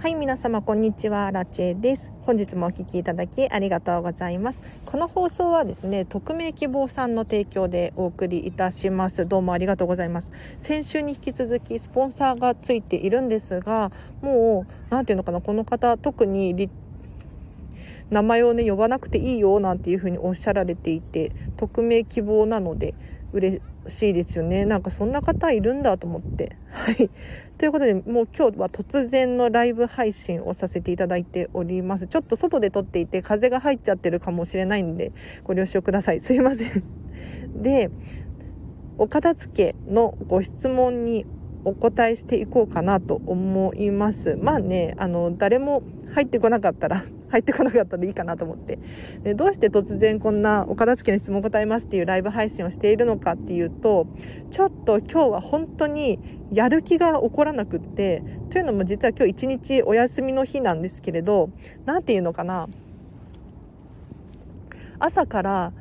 はい、皆様こんにちは、ラチェです。本日もお聞きいただきありがとうございます。この放送はですね、匿名希望さんの提供でお送りいたします。どうもありがとうございます。先週に引き続きスポンサーがついているんですが、もう、なんていうのかな、この方、特に名前をね、呼ばなくていいよ、なんていうふうにおっしゃられていて、匿名希望なので、嬉しいですよね。なんかそんな方いるんだと思って。はい。ということで、もう今日は突然のライブ配信をさせていただいております。ちょっと外で撮っていて風が入っちゃってるかもしれないんで、ご了承ください。すいません。で、お片付けのご質問にお答えしていこうかなと思います。まあね、あの、誰も入ってこなかったら入ってこなかったでいいかなと思って。でどうして突然こんなお片付けの質問を答えますっていうライブ配信をしているのかっていうとちょっと今日は本当にやる気が起こらなくってというのも実は今日一日お休みの日なんですけれど何て言うのかな。朝から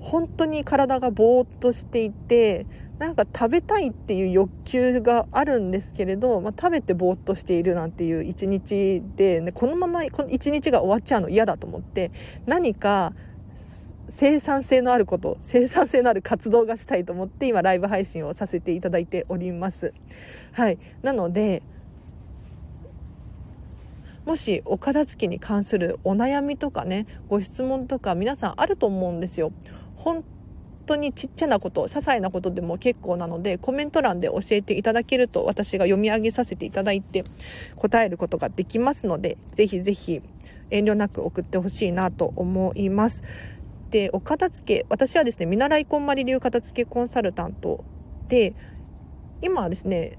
本当に体がぼーっとしていてなんか食べたいっていう欲求があるんですけれど、まあ、食べてぼーっとしているなんていう一日で、ね、このままこの一日が終わっちゃうの嫌だと思って何か生産性のあること生産性のある活動がしたいと思って今ライブ配信をさせていただいております。はい。なのでもしお片付けに関するお悩みとかねご質問とか皆さんあると思うんですよ。本当にちっちゃなこと些細なことでも結構なのでコメント欄で教えていただけると私が読み上げさせていただいて答えることができますのでぜひぜひ遠慮なく送ってほしいなと思います。でお片付け私はですね見習いこんまり流片付けコンサルタントで今はですね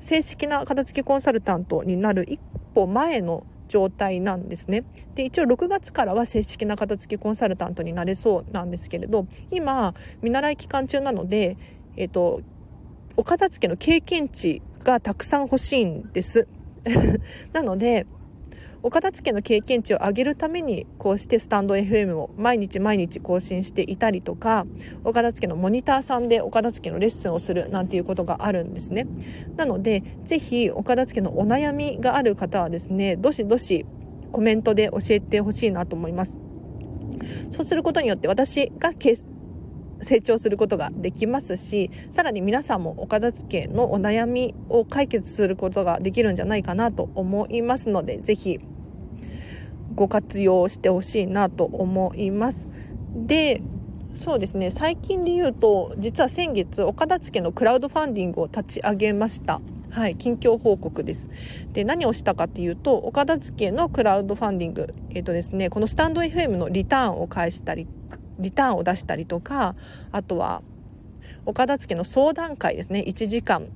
正式な片付けコンサルタントになる一歩前の状態なんですね。で一応6月からは正式な片付けコンサルタントになれそうなんですけれど今見習い期間中なので、えっ、とお片付けの経験値がたくさん欲しいんです。なのでお片付けの経験値を上げるためにこうしてスタンド FM を毎日毎日更新していたりとかお片付けのモニターさんでお片付けのレッスンをするなんていうことがあるんですね。なのでぜひお片付けのお悩みがある方はですねどしどしコメントで教えてほしいなと思います。そうすることによって私が成長することができますしさらに皆さんもお片付けのお悩みを解決することができるんじゃないかなと思いますのでぜひご活用してほしいなと思います。で、そうですね、最近で言うと、実は先月、お片付けのクラウドファンディングを立ち上げました。はい、近況報告です。で、何をしたかっていうと、お片付けのクラウドファンディング、えっ、ー、とですね、このスタンド FM のリターンを返したり、リターンを出したりとか、あとは、お片付けの相談会ですね、1時間っ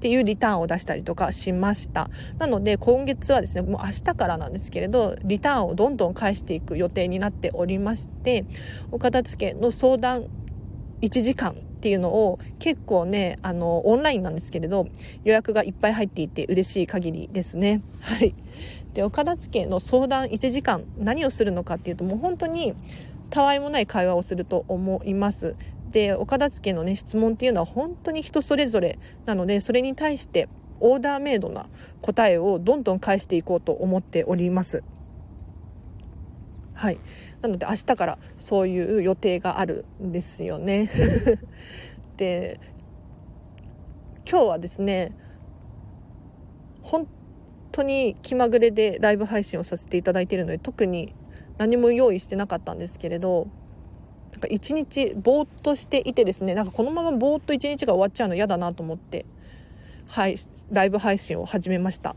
ていうリターンを出したりとかしました。なので今月はですね、もう明日からなんですけれど、リターンをどんどん返していく予定になっておりまして、お片付けの相談1時間っていうのを結構ね、あの、オンラインなんですけれど、予約がいっぱい入っていて嬉しい限りですね。はい。で、お片付けの相談1時間、何をするのかっていうと、もう本当に、たわいもない会話をすると思います。でお片付けのね質問っていうのは本当に人それぞれなのでそれに対してオーダーメイドな答えをどんどん返していこうと思っております。はい。なので明日からそういう予定があるんですよね。で、今日はですね、本当に気まぐれでライブ配信をさせていただいているので特に何も用意してなかったんですけれどなんか一日ぼーっとしていてですねなんかこのままぼーっと一日が終わっちゃうの嫌だなと思ってはいライブ配信を始めました。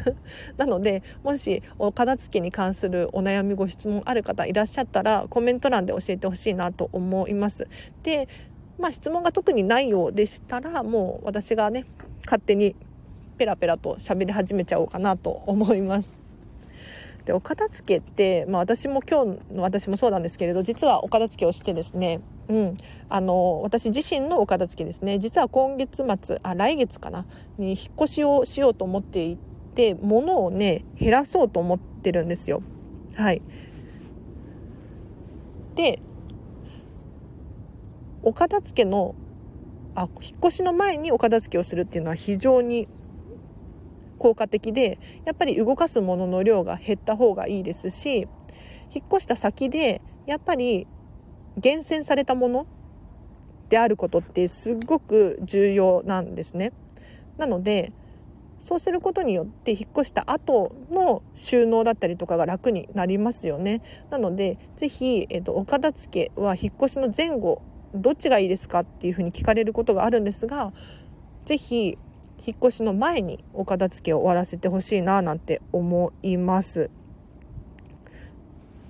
なのでもしお片付けに関するお悩みご質問ある方いらっしゃったらコメント欄で教えてほしいなと思います。でまあ質問が特にないようでしたらもう私がね勝手にペラペラと喋り始めちゃおうかなと思います。でお片付けって、まあ、私も今日の私もそうなんですけれど実はお片付けをしてですね、うん、あの私自身のお片付けですね実は今月末あ来月かなに引っ越しをしようと思っていて物をね減らそうと思ってるんですよ。はいでお片付けのあ引っ越しの前にお片付けをするっていうのは非常に効果的でやっぱり動かすものの量が減った方がいいですし引っ越した先でやっぱり厳選されたものであることってすごく重要なんですね。なのでそうすることによって引っ越した後の収納だったりとかが楽になりますよね。なのでぜひ、えーと、お片付けは引っ越しの前後どっちがいいですかっていうふうに聞かれることがあるんですがぜひ引っ越しの前にお片付けを終わらせてほしいななんて思います。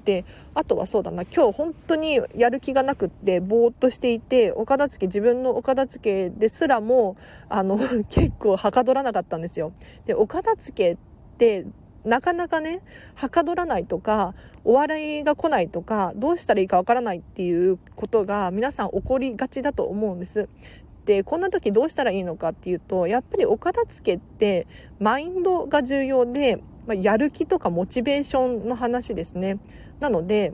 であとはそうだな今日本当にやる気がなくってぼーっとしていてお片付け自分のお片付けですらもあの 結構はかどらなかったんですよ。でお片付けってなかなかねはかどらないとかお笑いが来ないとかどうしたらいいかわからないっていうことが皆さん起こりがちだと思うんです。でこんな時どうしたらいいのかっていうとやっぱりお片付けってマインドが重要で、まあ、やる気とかモチベーションの話ですね。なので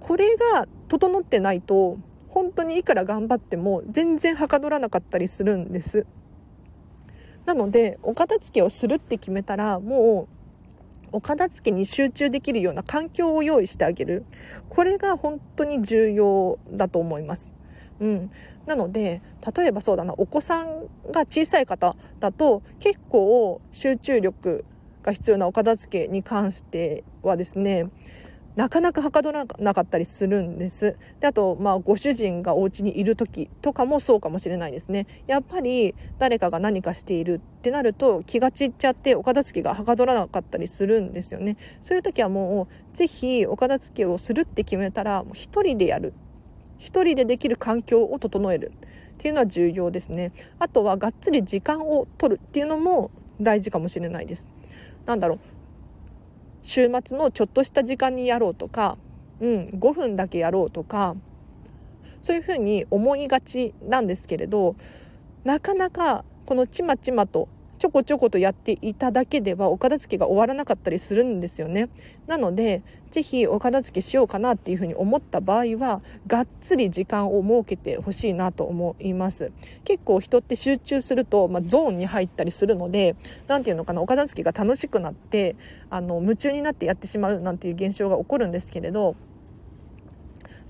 これが整ってないと本当にいくら頑張っても全然はかどらなかったりするんです。なのでお片付けをするって決めたらもうお片付けに集中できるような環境を用意してあげる。これが本当に重要だと思います。うん、なので例えばそうだなお子さんが小さい方だと結構集中力が必要なお片付けに関してはですねなかなかはかどらなかったりするんです。であと、まあ、ご主人がお家にいる時とかもそうかもしれないですね。やっぱり誰かが何かしているってなると気が散っちゃってお片付けがはかどらなかったりするんですよね。そういう時はもうぜひお片付けをするって決めたらもう一人でやる。一人でできる環境を整えるっていうのは重要ですね。あとはがっつり時間を取るっていうのも大事かもしれないです。なんだろう週末のちょっとした時間にやろうとか、うん、5分だけやろうとかそういうふうに思いがちなんですけれどなかなかこのちまちまとちょこちょことやっていただけではお片付けが終わらなかったりするんですよね。なので、ぜひお片付けしようかなっていうふうに思った場合は、がっつり時間を設けてほしいなと思います。結構人って集中すると、まあ、ゾーンに入ったりするので、なんていうのかな、お片付けが楽しくなって、あの、夢中になってやってしまうなんていう現象が起こるんですけれど、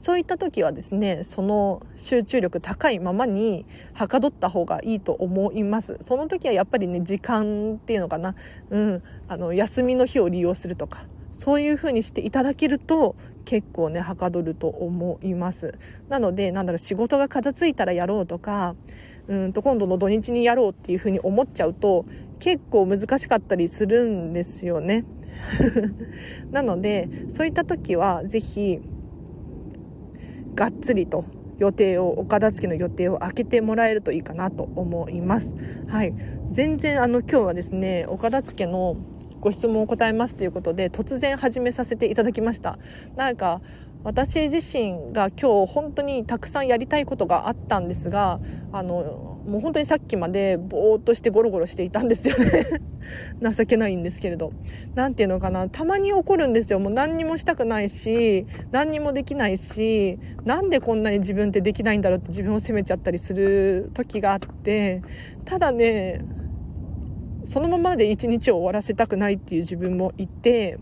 そういった時はですねその集中力高いままにはかどった方がいいと思います。その時はやっぱりね時間っていうのかな、うん、あの休みの日を利用するとかそういう風にしていただけると結構ねはかどると思います。なのでなんだろう仕事が片付いたらやろうとかうんと今度の土日にやろうっていう風に思っちゃうと結構難しかったりするんですよね。なのでそういった時は是非がっつりと予定をお片付けの予定を開けてもらえるといいかなと思います。はい、全然あの今日はですねお片付けのご質問を答えますということで突然始めさせていただきました。なんか私自身が今日本当にたくさんやりたいことがあったんですがあのもう本当にさっきまでぼーっとしてゴロゴロしていたんですよね。情けないんですけれど。何ていうのかな。たまに起こるんですよ。もう何にもしたくないし何にもできないしなんでこんなに自分ってできないんだろうって自分を責めちゃったりする時があってただねそのままで一日を終わらせたくないっていう自分もいて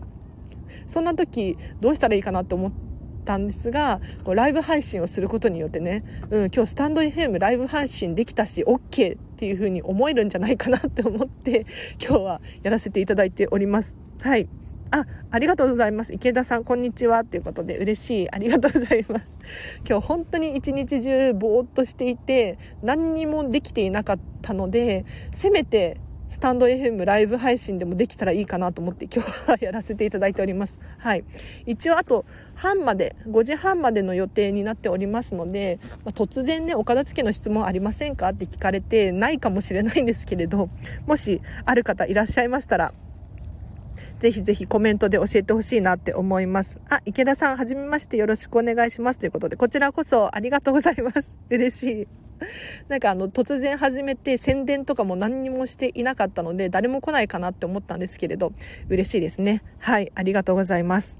そんな時どうしたらいいかなって思ってたんですがこうライブ配信をすることによってね、うん、今日スタンド FM ライブ配信できたし OK っていう風に思えるんじゃないかなって思って 今日はやらせていただいております。はいあ、ありがとうございます。池田さん、こんにちは。ということで、嬉しい。ありがとうございます。今日本当に一日中ぼーっとしていて、何にもできていなかったので、せめてスタンド FM ライブ配信でもできたらいいかなと思って今日はやらせていただいております。はい。一応あと半まで、5時半までの予定になっておりますので、まあ、突然ね、お片付けの質問ありませんかって聞かれてないかもしれないんですけれど、もしある方いらっしゃいましたら、ぜひぜひコメントで教えてほしいなって思います。あ、池田さん、はじめましてよろしくお願いしますということで、こちらこそありがとうございます。嬉しい。なんかあの突然始めて宣伝とかも何にもしていなかったので誰も来ないかなって思ったんですけれど嬉しいですねはいありがとうございます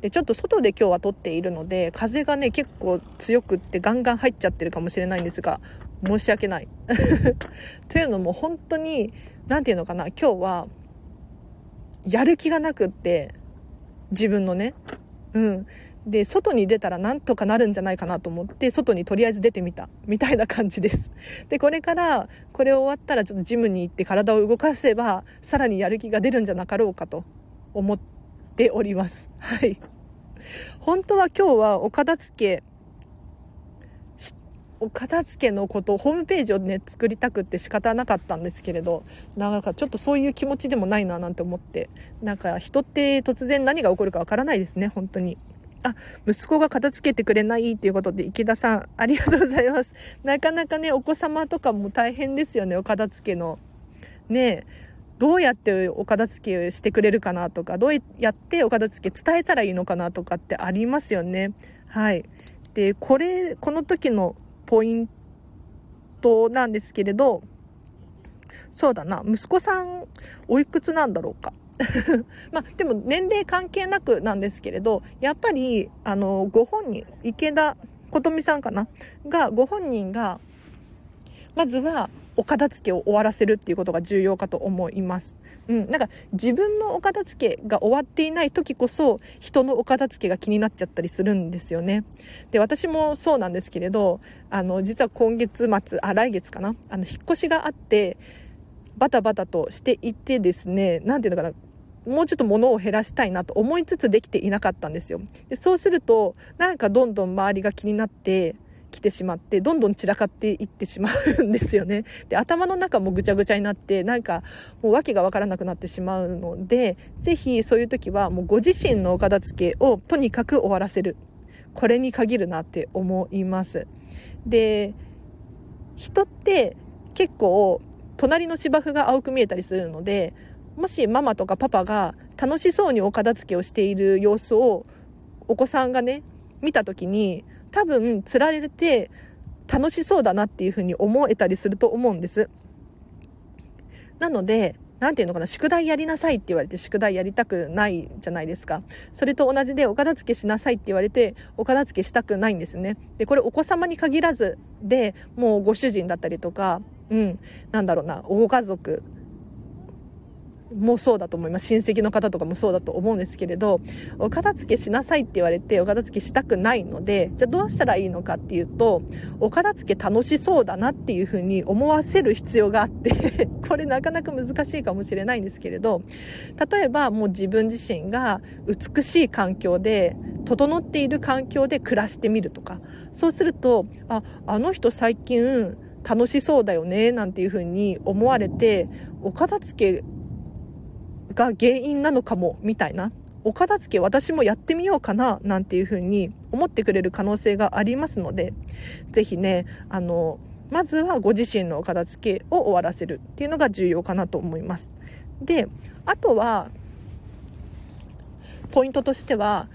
でちょっと外で今日は撮っているので風がね結構強くってガンガン入っちゃってるかもしれないんですが申し訳ない。というのも本当に、何て言うのかな、今日は、やる気がなくって、自分のね。うん。で、外に出たらなんとかなるんじゃないかなと思って、外にとりあえず出てみた。みたいな感じです。で、これから、これ終わったらちょっとジムに行って体を動かせば、さらにやる気が出るんじゃなかろうかと思っております。はい。本当は今日はお片付け、お片付けのことホームページをね作りたくって仕方なかったんですけれどなんかちょっとそういう気持ちでもないななんて思ってなんか人って突然何が起こるかわからないですね本当に。あ、息子が片付けてくれないっていうことで、池田さん、ありがとうございます。なかなかね、お子様とかも大変ですよね、お片付けの。ねどうやってお片付けしてくれるかなとか、どうやってお片付け伝えたらいいのかなとかってありますよね。はい。で、これ、この時のポイントなんですけれど、そうだな、息子さん、おいくつなんだろうか。まあ、でも年齢関係なくなんですけれど、やっぱり、あの、ご本人、池田琴美さんかな？が、ご本人が、まずは、お片付けを終わらせるっていうことが重要かと思います。うん、なんか自分のお片付けが終わっていない時こそ人のお片付けが気になっちゃったりするんですよね。で、私もそうなんですけれど、あの、実は今月末、あ、来月かな？あの、引っ越しがあって、バタバタとしていてですね、なんていうのかな、もうちょっと物を減らしたいなと思いつつできていなかったんですよ。でそうすると、なんかどんどん周りが気になって、来てしまってどんどん散らかっていってしまうんですよね。で頭の中もぐちゃぐちゃになってなんかもう訳がわからなくなってしまうのでぜひそういう時はもうご自身のお片付けをとにかく終わらせるこれに限るなって思います。で人って結構隣の芝生が青く見えたりするのでもしママとかパパが楽しそうにお片付けをしている様子をお子さんがね見た時に多分釣られて楽しそうだなっていうふうに思えたりすると思うんです。なので、なんていうのかな、宿題やりなさいって言われて宿題やりたくないじゃないですか。それと同じで、お片付けしなさいって言われて、お片付けしたくないんですね。で、これお子様に限らずで、もうご主人だったりとか、うん、なんだろうな、ご家族、もそうだと思います。親戚の方とかもそうだと思うんですけれど、お片付けしなさいって言われて、お片付けしたくないので、じゃあどうしたらいいのかっていうと、お片付け楽しそうだなっていうふうに思わせる必要があって これなかなか難しいかもしれないんですけれど、例えばもう自分自身が美しい環境で、整っている環境で暮らしてみるとか、そうすると、あ、あの人最近楽しそうだよね、なんていうふうに思われて、お片付けが原因なのかも、みたいな。お片付け私もやってみようかな、なんていうふうに思ってくれる可能性がありますので、ぜひね、あの、まずはご自身のお片付けを終わらせるっていうのが重要かなと思います。で、あとは、ポイントとしては、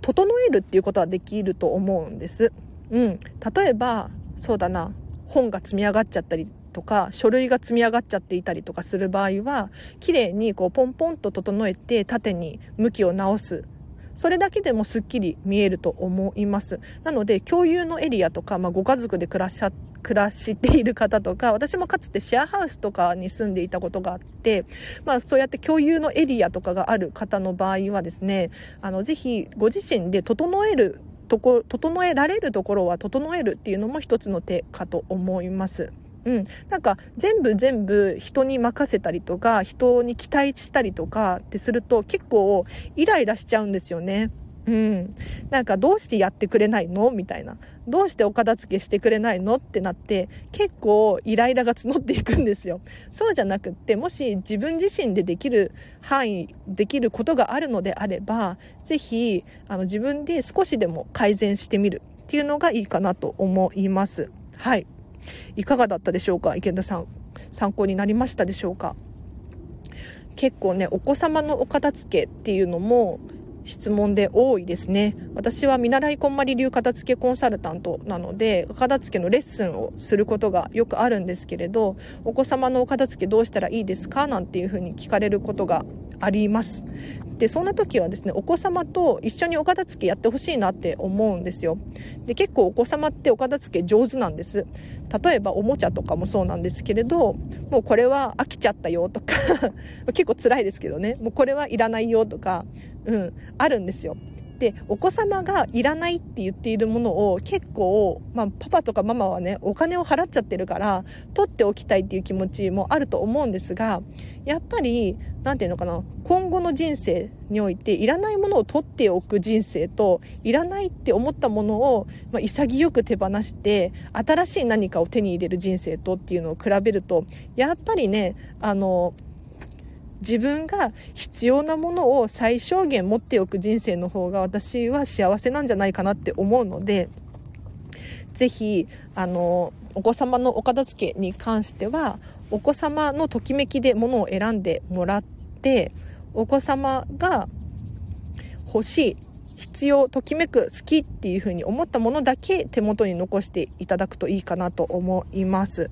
整えるっていうことはできると思うんです。うん。例えば、そうだな、本が積み上がっちゃったりとか書類が積み上がっちゃっていたりとかする場合は綺麗にこうポンポンと整えて縦に向きを直すそれだけでもすっきり見えると思いますなので共有のエリアとか、まあ、ご家族で暮らし暮らしている方とか私もかつてシェアハウスとかに住んでいたことがあって、まあ、そうやって共有のエリアとかがある方の場合はですねあのぜひご自身で整えるとこ整えられるところは整えるっていうのも一つの手かと思います。うん、なんか全部全部人に任せたりとか人に期待したりとかってすると結構イライラしちゃうんですよね。うん。なんかどうしてやってくれないの？みたいな。どうしてお片付けしてくれないの？ってなって結構イライラが募っていくんですよ。そうじゃなくってもし自分自身でできる範囲、できることがあるのであればぜひあの自分で少しでも改善してみるっていうのがいいかなと思います。はい。いかがだったでしょうか？池田さん。参考になりましたでしょうか？結構ね、お子様のお片付けっていうのも質問で多いですね。私は見習いこんまり流片付けコンサルタントなので、片付けのレッスンをすることがよくあるんですけれど、お子様のお片付けどうしたらいいですか？なんていうふうに聞かれることがあります。でそんな時はですねお子様と一緒にお片付けやってほしいなって思うんですよ。で結構お子様ってお片付け上手なんです。例えばおもちゃとかもそうなんですけれどもうこれは飽きちゃったよとか 結構辛いですけどね。もうこれはいらないよとか、うん、あるんですよ。でお子様がいらないって言っているものを結構、まあ、パパとかママはねお金を払っちゃってるから取っておきたいっていう気持ちもあると思うんですがやっぱり何て言うのかな今後の人生においていらないものを取っておく人生といらないって思ったものを、まあ、潔く手放して新しい何かを手に入れる人生とっていうのを比べるとやっぱりねあの自分が必要なものを最小限持っておく人生の方が私は幸せなんじゃないかなって思うのでぜひあのお子様のお片付けに関してはお子様のときめきで物を選んでもらってお子様が欲しい必要ときめく好きっていうふうに思ったものだけ手元に残していただくといいかなと思います。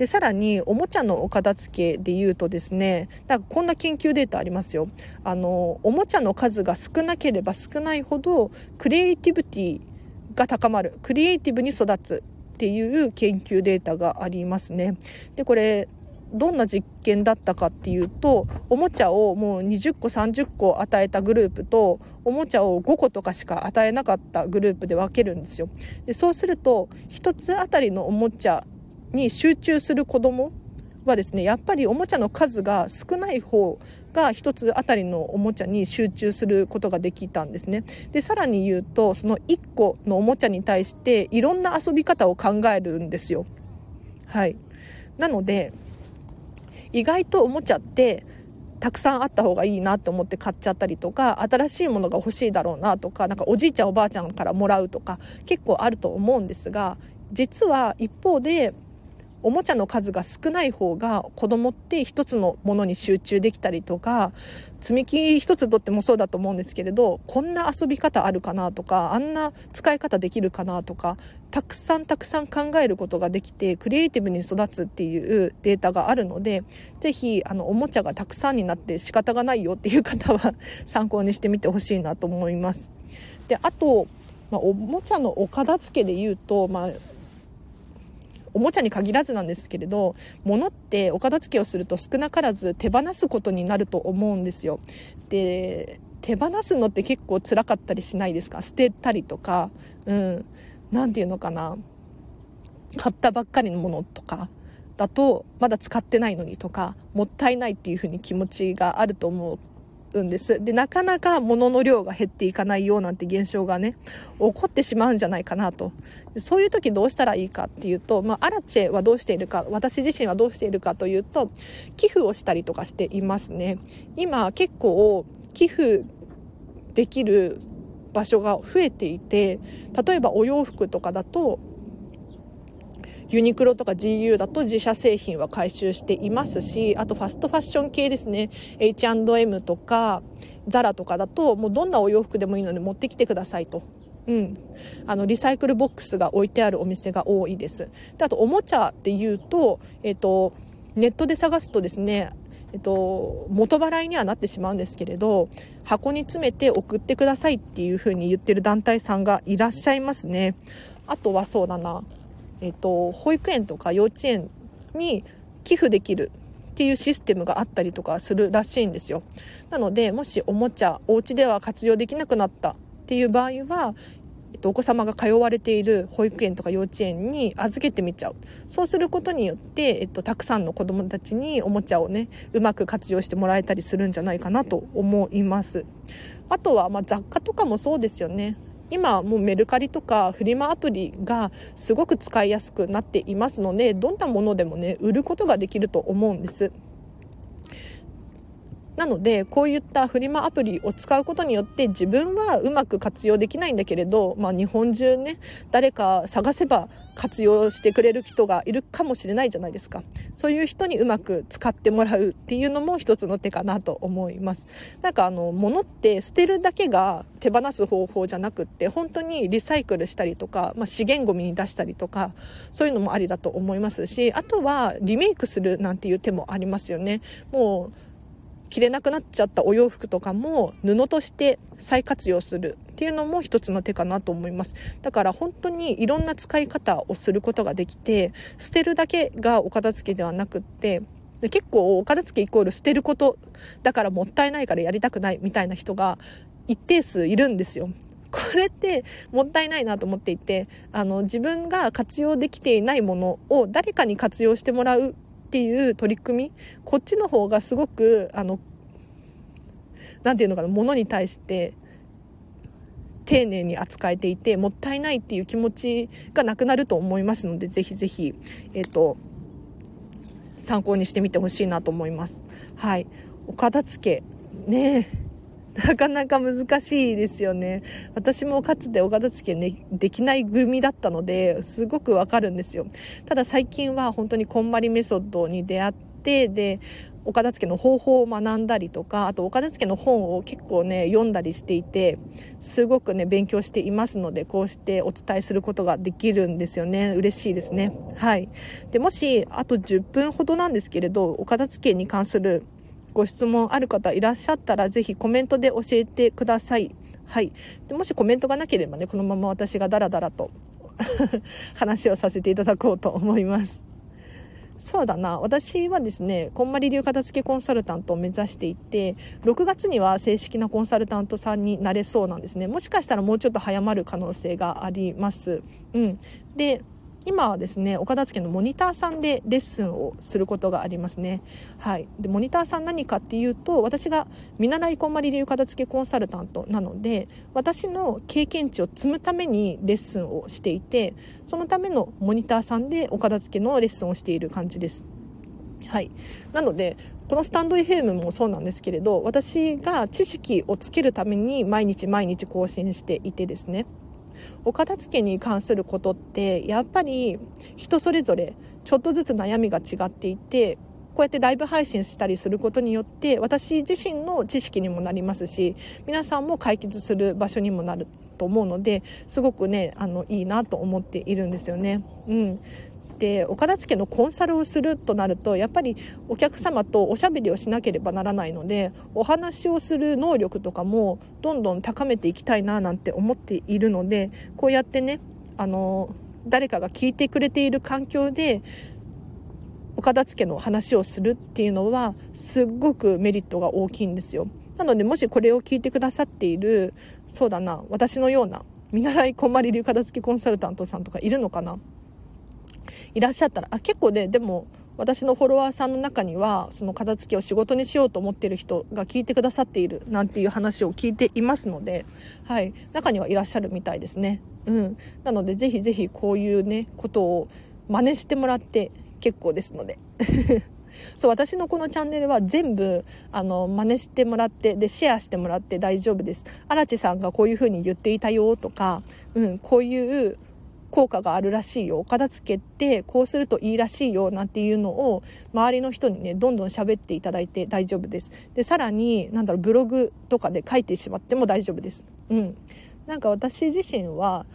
でさらにおもちゃのお片付けでいうとですねなんかこんな研究データありますよ。あのおもちゃの数が少なければ少ないほどクリエイティビティが高まる。クリエイティブに育つっていう研究データがありますね。でこれどんな実験だったかっていうとおもちゃをもう20個30個与えたグループとおもちゃを5個とかしか与えなかったグループで分けるんですよ。でそうすると1つあたりのおもちゃに集中する子供はですねやっぱりおもちゃの数が少ない方が1つあたりのおもちゃに集中することができたんですね。でさらに言うとその1個のおもちゃに対していろんな遊び方を考えるんですよ。はい。なので意外とおもちゃってたくさんあった方がいいなと思って買っちゃったりとか新しいものが欲しいだろうなとかなんかおじいちゃんおばあちゃんからもらうとか結構あると思うんですが実は一方でおもちゃの数が少ない方が子供って一つのものに集中できたりとか積み木一つとってもそうだと思うんですけれどこんな遊び方あるかなとかあんな使い方できるかなとかたくさんたくさん考えることができてクリエイティブに育つっていうデータがあるのでぜひあのおもちゃがたくさんになって仕方がないよっていう方は 参考にしてみてほしいなと思います。であとまあ、おもちゃのお片付けで言うと、まあ、おもちゃに限らずなんですけれど物ってお片付けをすると少なからず手放すことになると思うんですよ。で手放すのって結構辛かったりしないですか？捨てたりとかうん。何て言うのかな？買ったばっかりのものとかだとまだ使ってないのにとかもったいないっていう風に気持ちがあると思うんです。で、なかなか物の量が減っていかないようなんて現象がね、起こってしまうんじゃないかなと。そういう時どうしたらいいかっていうと、まあ、アラチェはどうしているか、私自身はどうしているかというと、寄付をしたりとかしていますね。今結構寄付できる場所が増えていて、例えばお洋服とかだと、ユニクロとか GU だと自社製品は回収していますしあとファストファッション系ですね H&M とかザラとかだともうどんなお洋服でもいいので持ってきてくださいと。うん、あのリサイクルボックスが置いてあるお店が多いです。であとおもちゃっていうと,、えっとネットで探すとですねえっと、元払いにはなってしまうんですけれど箱に詰めて送ってくださいっていうふうに言ってる団体さんがいらっしゃいますねあとはそうだなえっと、保育園とか幼稚園に寄付できるっていうシステムがあったりとかするらしいんですよ。なので、もしおもちゃ、お家では活用できなくなったっていう場合は、えっと、お子様が通われている保育園とか幼稚園に預けてみちゃう。そうすることによって、えっと、たくさんの子供たちにおもちゃをね、うまく活用してもらえたりするんじゃないかなと思います。あとは、ま、雑貨とかもそうですよね。今もうメルカリとかフリマアプリがすごく使いやすくなっていますのでどんなものでもね売ることができると思うんです。なのでこういったフリマアプリを使うことによって自分はうまく活用できないんだけれど、まあ、日本中ね誰か探せば活用してくれる人がいるかもしれないじゃないですか。そういう人にうまく使ってもらうっていうのも一つの手かなと思います。なんかあの物って捨てるだけが手放す方法じゃなくって本当にリサイクルしたりとか、まあ、資源ごみに出したりとかそういうのもありだと思いますしあとはリメイクするなんていう手もありますよね。もう着れなくなっちゃったお洋服とかも布として再活用するっていうのも一つの手かなと思いますだから本当にいろんな使い方をすることができて捨てるだけがお片付けではなくってで結構お片付けイコール捨てることだからもったいないからやりたくないみたいな人が一定数いるんですよ。これってもったいないなと思っていてあの自分が活用できていないものを誰かに活用してもらうっていう取り組みこっちの方がすごくあの何て言うのかなものに対して丁寧に扱えていてもったいないっていう気持ちがなくなると思いますのでぜひぜひ、えーと、参考にしてみてほしいなと思います。はい、お片付け。ねなかなか難しいですよね。私もかつてお片付け、ね、できない組だったのですごくわかるんですよ。ただ最近は本当にこんまりメソッドに出会ってでお片付けの方法を学んだりとかあとお片付けの本を結構ね読んだりしていてすごくね勉強していますのでこうしてお伝えすることができるんですよね嬉しいですねはいでもしあと10分ほどなんですけれどお片付けに関するご質問ある方いらっしゃったらぜひコメントで教えてください。はい。でもしコメントがなければねこのまま私がダラダラと 話をさせていただこうと思います。そうだな。私はですねこんまり流片付けコンサルタントを目指していて6月には正式なコンサルタントさんになれそうなんですね。もしかしたらもうちょっと早まる可能性があります、うん、で今はですね岡田付のモニターさんでレッスンをすることがありますね。はい。でモニターさん何かっていうと私が見習いこんまり流片付けコンサルタントなので私の経験値を積むためにレッスンをしていてそのためのモニターさんで岡田付のレッスンをしている感じです。はい。なのでこのスタンド FM もそうなんですけれど私が知識をつけるために毎日毎日更新していてですね。お片付けに関することってやっぱり人それぞれちょっとずつ悩みが違っていてこうやってライブ配信したりすることによって私自身の知識にもなりますし皆さんも解決する場所にもなると思うのですごくねあのいいなと思っているんですよね。うん、でお片付けのコンサルをするとなるとやっぱりお客様とおしゃべりをしなければならないのでお話をする能力とかもどんどん高めていきたいななんて思っているのでこうやってねあの誰かが聞いてくれている環境でお片付の話をするっていうのはすっごくメリットが大きいんですよ。なのでもしこれを聞いてくださっているそうだな私のような見習いこんまり流片付けコンサルタントさんとかいるのかな？いらっしゃったらあ結構ねでも私のフォロワーさんの中にはその片付けを仕事にしようと思っている人が聞いてくださっているなんていう話を聞いていますので、はい、中にはいらっしゃるみたいですね。うん、なのでぜひぜひこういうねことを真似してもらって結構ですので。そう私のこのチャンネルは全部あの真似してもらってでシェアしてもらって大丈夫です荒地さんがこういうふうに言っていたよとか、うん、こういう効果があるらしいよ。片付けってこうするといいらしいよ。なんていうのを周りの人にねどんどん喋っていただいて大丈夫です。でさらになんだろうブログとかで書いてしまっても大丈夫です。うん。なんか私自身は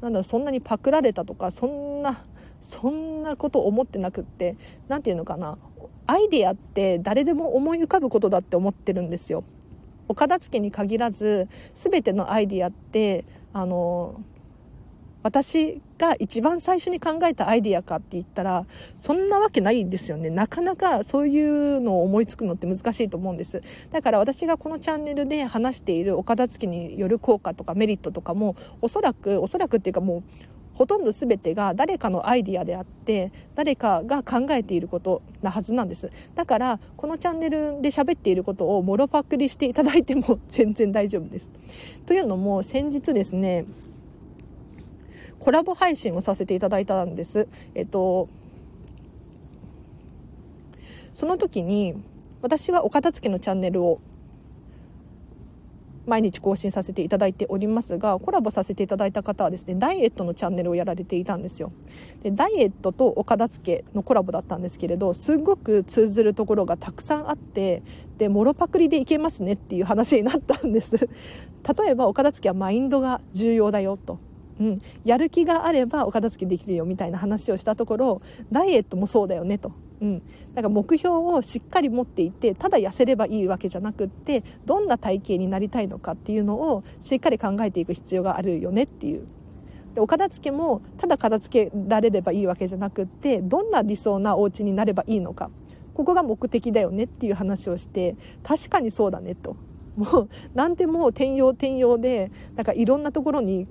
なんだろうそんなにパクられたとかそんなそんなこと思ってなくって何て言うのかな。アイデアって誰でも思い浮かぶことだって思ってるんですよ。お片付けに限らず全てのアイディアってあの私が一番最初に考えたアイディアかって言ったらそんなわけないんですよね。なかなかそういうのを思いつくのって難しいと思うんです。だから私がこのチャンネルで話しているお片付けによる効果とかメリットとかもおそらくおそらくっていうかもうほとんど全てが誰かのアイディアであって誰かが考えていることなはずなんです。だからこのチャンネルで喋っていることをもろパクリしていただいても全然大丈夫です。というのも先日ですねコラボ配信をさせていただいたんです。えっと、その時に私はお片付けのチャンネルを毎日更新させていただいておりますがコラボさせていただいた方はですねダイエットのチャンネルをやられていたんですよ。でダイエットとお片付けのコラボだったんですけれどすごく通ずるところがたくさんあってでもろパクリでいけますねっていう話になったんです。例えばお片付けはマインドが重要だよと。うん、やる気があればお片付けできるよみたいな話をしたところダイエットもそうだよねと。うん、なんか目標をしっかり持っていてただ痩せればいいわけじゃなくってどんな体型になりたいのかっていうのをしっかり考えていく必要があるよねっていう。でお片付けもただ片付けられればいいわけじゃなくってどんな理想なお家になればいいのか。ここが目的だよねっていう話をして確かにそうだねと。もう何でも転用転用でなんかいろんなところに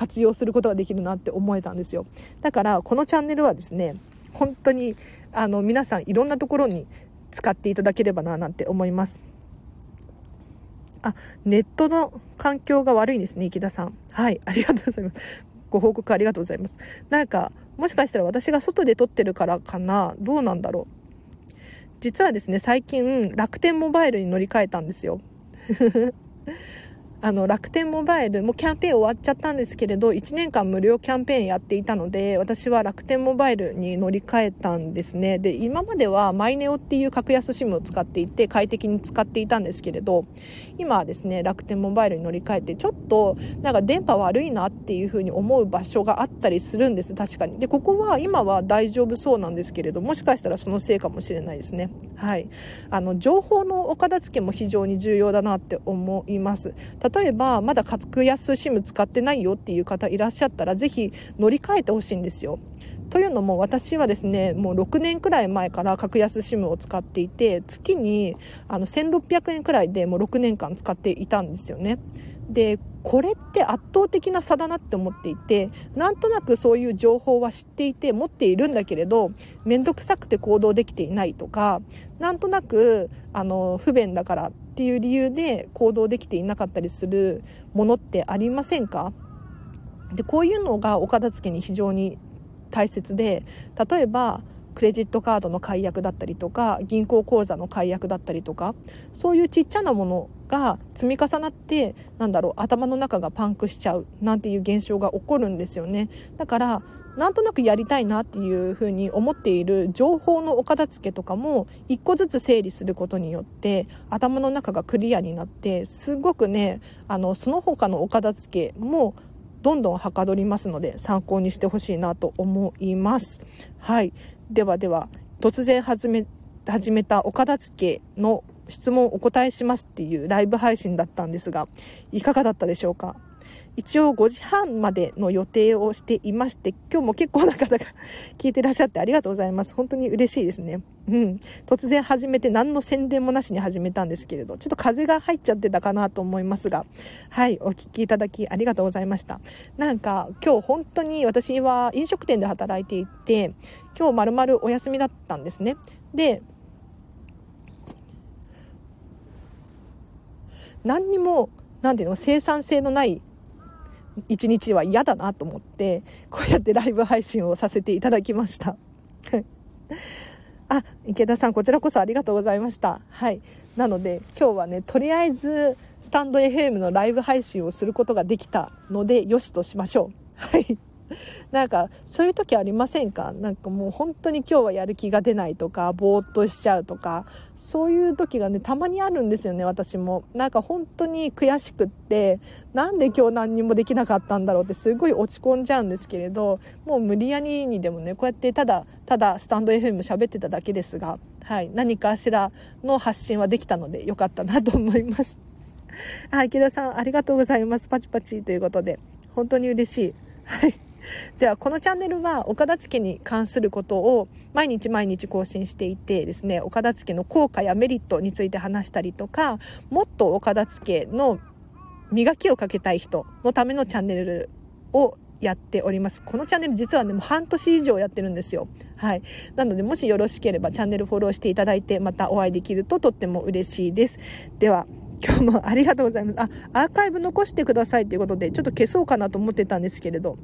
活用することができるなって思えたんですよ。だからこのチャンネルはですね本当にあの皆さんいろんなところに使っていただければななんて思います。あネットの環境が悪いんですね池田さん。はいありがとうございます。ご報告ありがとうございます。なんかもしかしたら私が外で撮ってるからかなどうなんだろう。実はですね最近楽天モバイルに乗り換えたんですよ。あの楽天モバイルもキャンペーン終わっちゃったんですけれど1年間無料キャンペーンやっていたので私は楽天モバイルに乗り換えたんですね。で今まではマイネオっていう格安 SIM を使っていて快適に使っていたんですけれど今はですね楽天モバイルに乗り換えてちょっとなんか電波悪いなっていうふうに思う場所があったりするんです確かに。でここは今は大丈夫そうなんですけれどもしかしたらそのせいかもしれないですね。はい。あの情報のお片付けも非常に重要だなって思います。例えばまだ格安 SIM 使ってないよっていう方いらっしゃったらぜひ乗り換えてほしいんですよ。というのも私はですねもう6年くらい前から格安 SIM を使っていて月にあの1600円くらいでもう6年間使っていたんですよね。でこれって圧倒的な差だなって思っていてなんとなくそういう情報は知っていて持っているんだけれど面倒くさくて行動できていないとかなんとなくあの不便だからっていう理由で行動できていなかったりするものってありませんか？でこういうのがお片付けに非常に大切で例えばクレジットカードの解約だったりとか銀行口座の解約だったりとかそういうちっちゃなものが積み重なってなんだろう頭の中がパンクしちゃうなんていう現象が起こるんですよね。だからなんとなくやりたいなっていうふうに思っている情報のお片付けとかも一個ずつ整理することによって頭の中がクリアになってすごくねあのその他のお片付けもどんどんはかどりますので参考にしてほしいなと思います。はい。ではでは、突然始め、始めたお片付けの質問をお答えしますっていうライブ配信だったんですが、いかがだったでしょうか？一応5時半までの予定をしていまして、今日も結構な方が聞いてらっしゃってありがとうございます。本当に嬉しいですね。うん。突然始めて何の宣伝もなしに始めたんですけれど、ちょっと風が入っちゃってたかなと思いますが、はい、お聞きいただきありがとうございました。なんか今日本当に私は飲食店で働いていて、今日まるまるお休みだったんですね。で、何にも、なんていうの、生産性のない一日は嫌だなと思ってこうやってライブ配信をさせていただきました。あ池田さんこちらこそありがとうございました。はい。なので今日はねとりあえずスタンド FM のライブ配信をすることができたのでよしとしましょう。はい。なんかそういう時ありませんか？なんかもう本当に今日はやる気が出ないとかぼーっとしちゃうとかそういう時がねたまにあるんですよね私もなんか本当に悔しくってなんで今日何にもできなかったんだろうってすごい落ち込んじゃうんですけれどもう無理やりにでもねこうやってただただスタンド FM 喋ってただけですが、はい、何かしらの発信はできたのでよかったなと思います。あ、池田さんありがとうございます。パチパチということで本当に嬉しい。はい。ではこのチャンネルはお片付けに関することを毎日毎日更新していてですねお片付けの効果やメリットについて話したりとかもっとお片付けの磨きをかけたい人のためのチャンネルをやっております。このチャンネル実はね、もう半年以上やってるんですよ。はい。なので、もしよろしければチャンネルフォローしていただいて、またお会いできるととっても嬉しいです。では、今日もありがとうございます。あ、アーカイブ残してくださいということで、ちょっと消そうかなと思ってたんですけれど。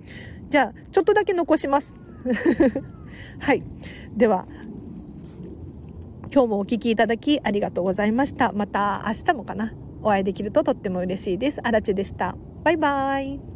じゃあ、ちょっとだけ残します。はい。では、今日もお聴きいただきありがとうございました。また明日もかな。お会いできるととっても嬉しいです。あらでした。バイバーイ。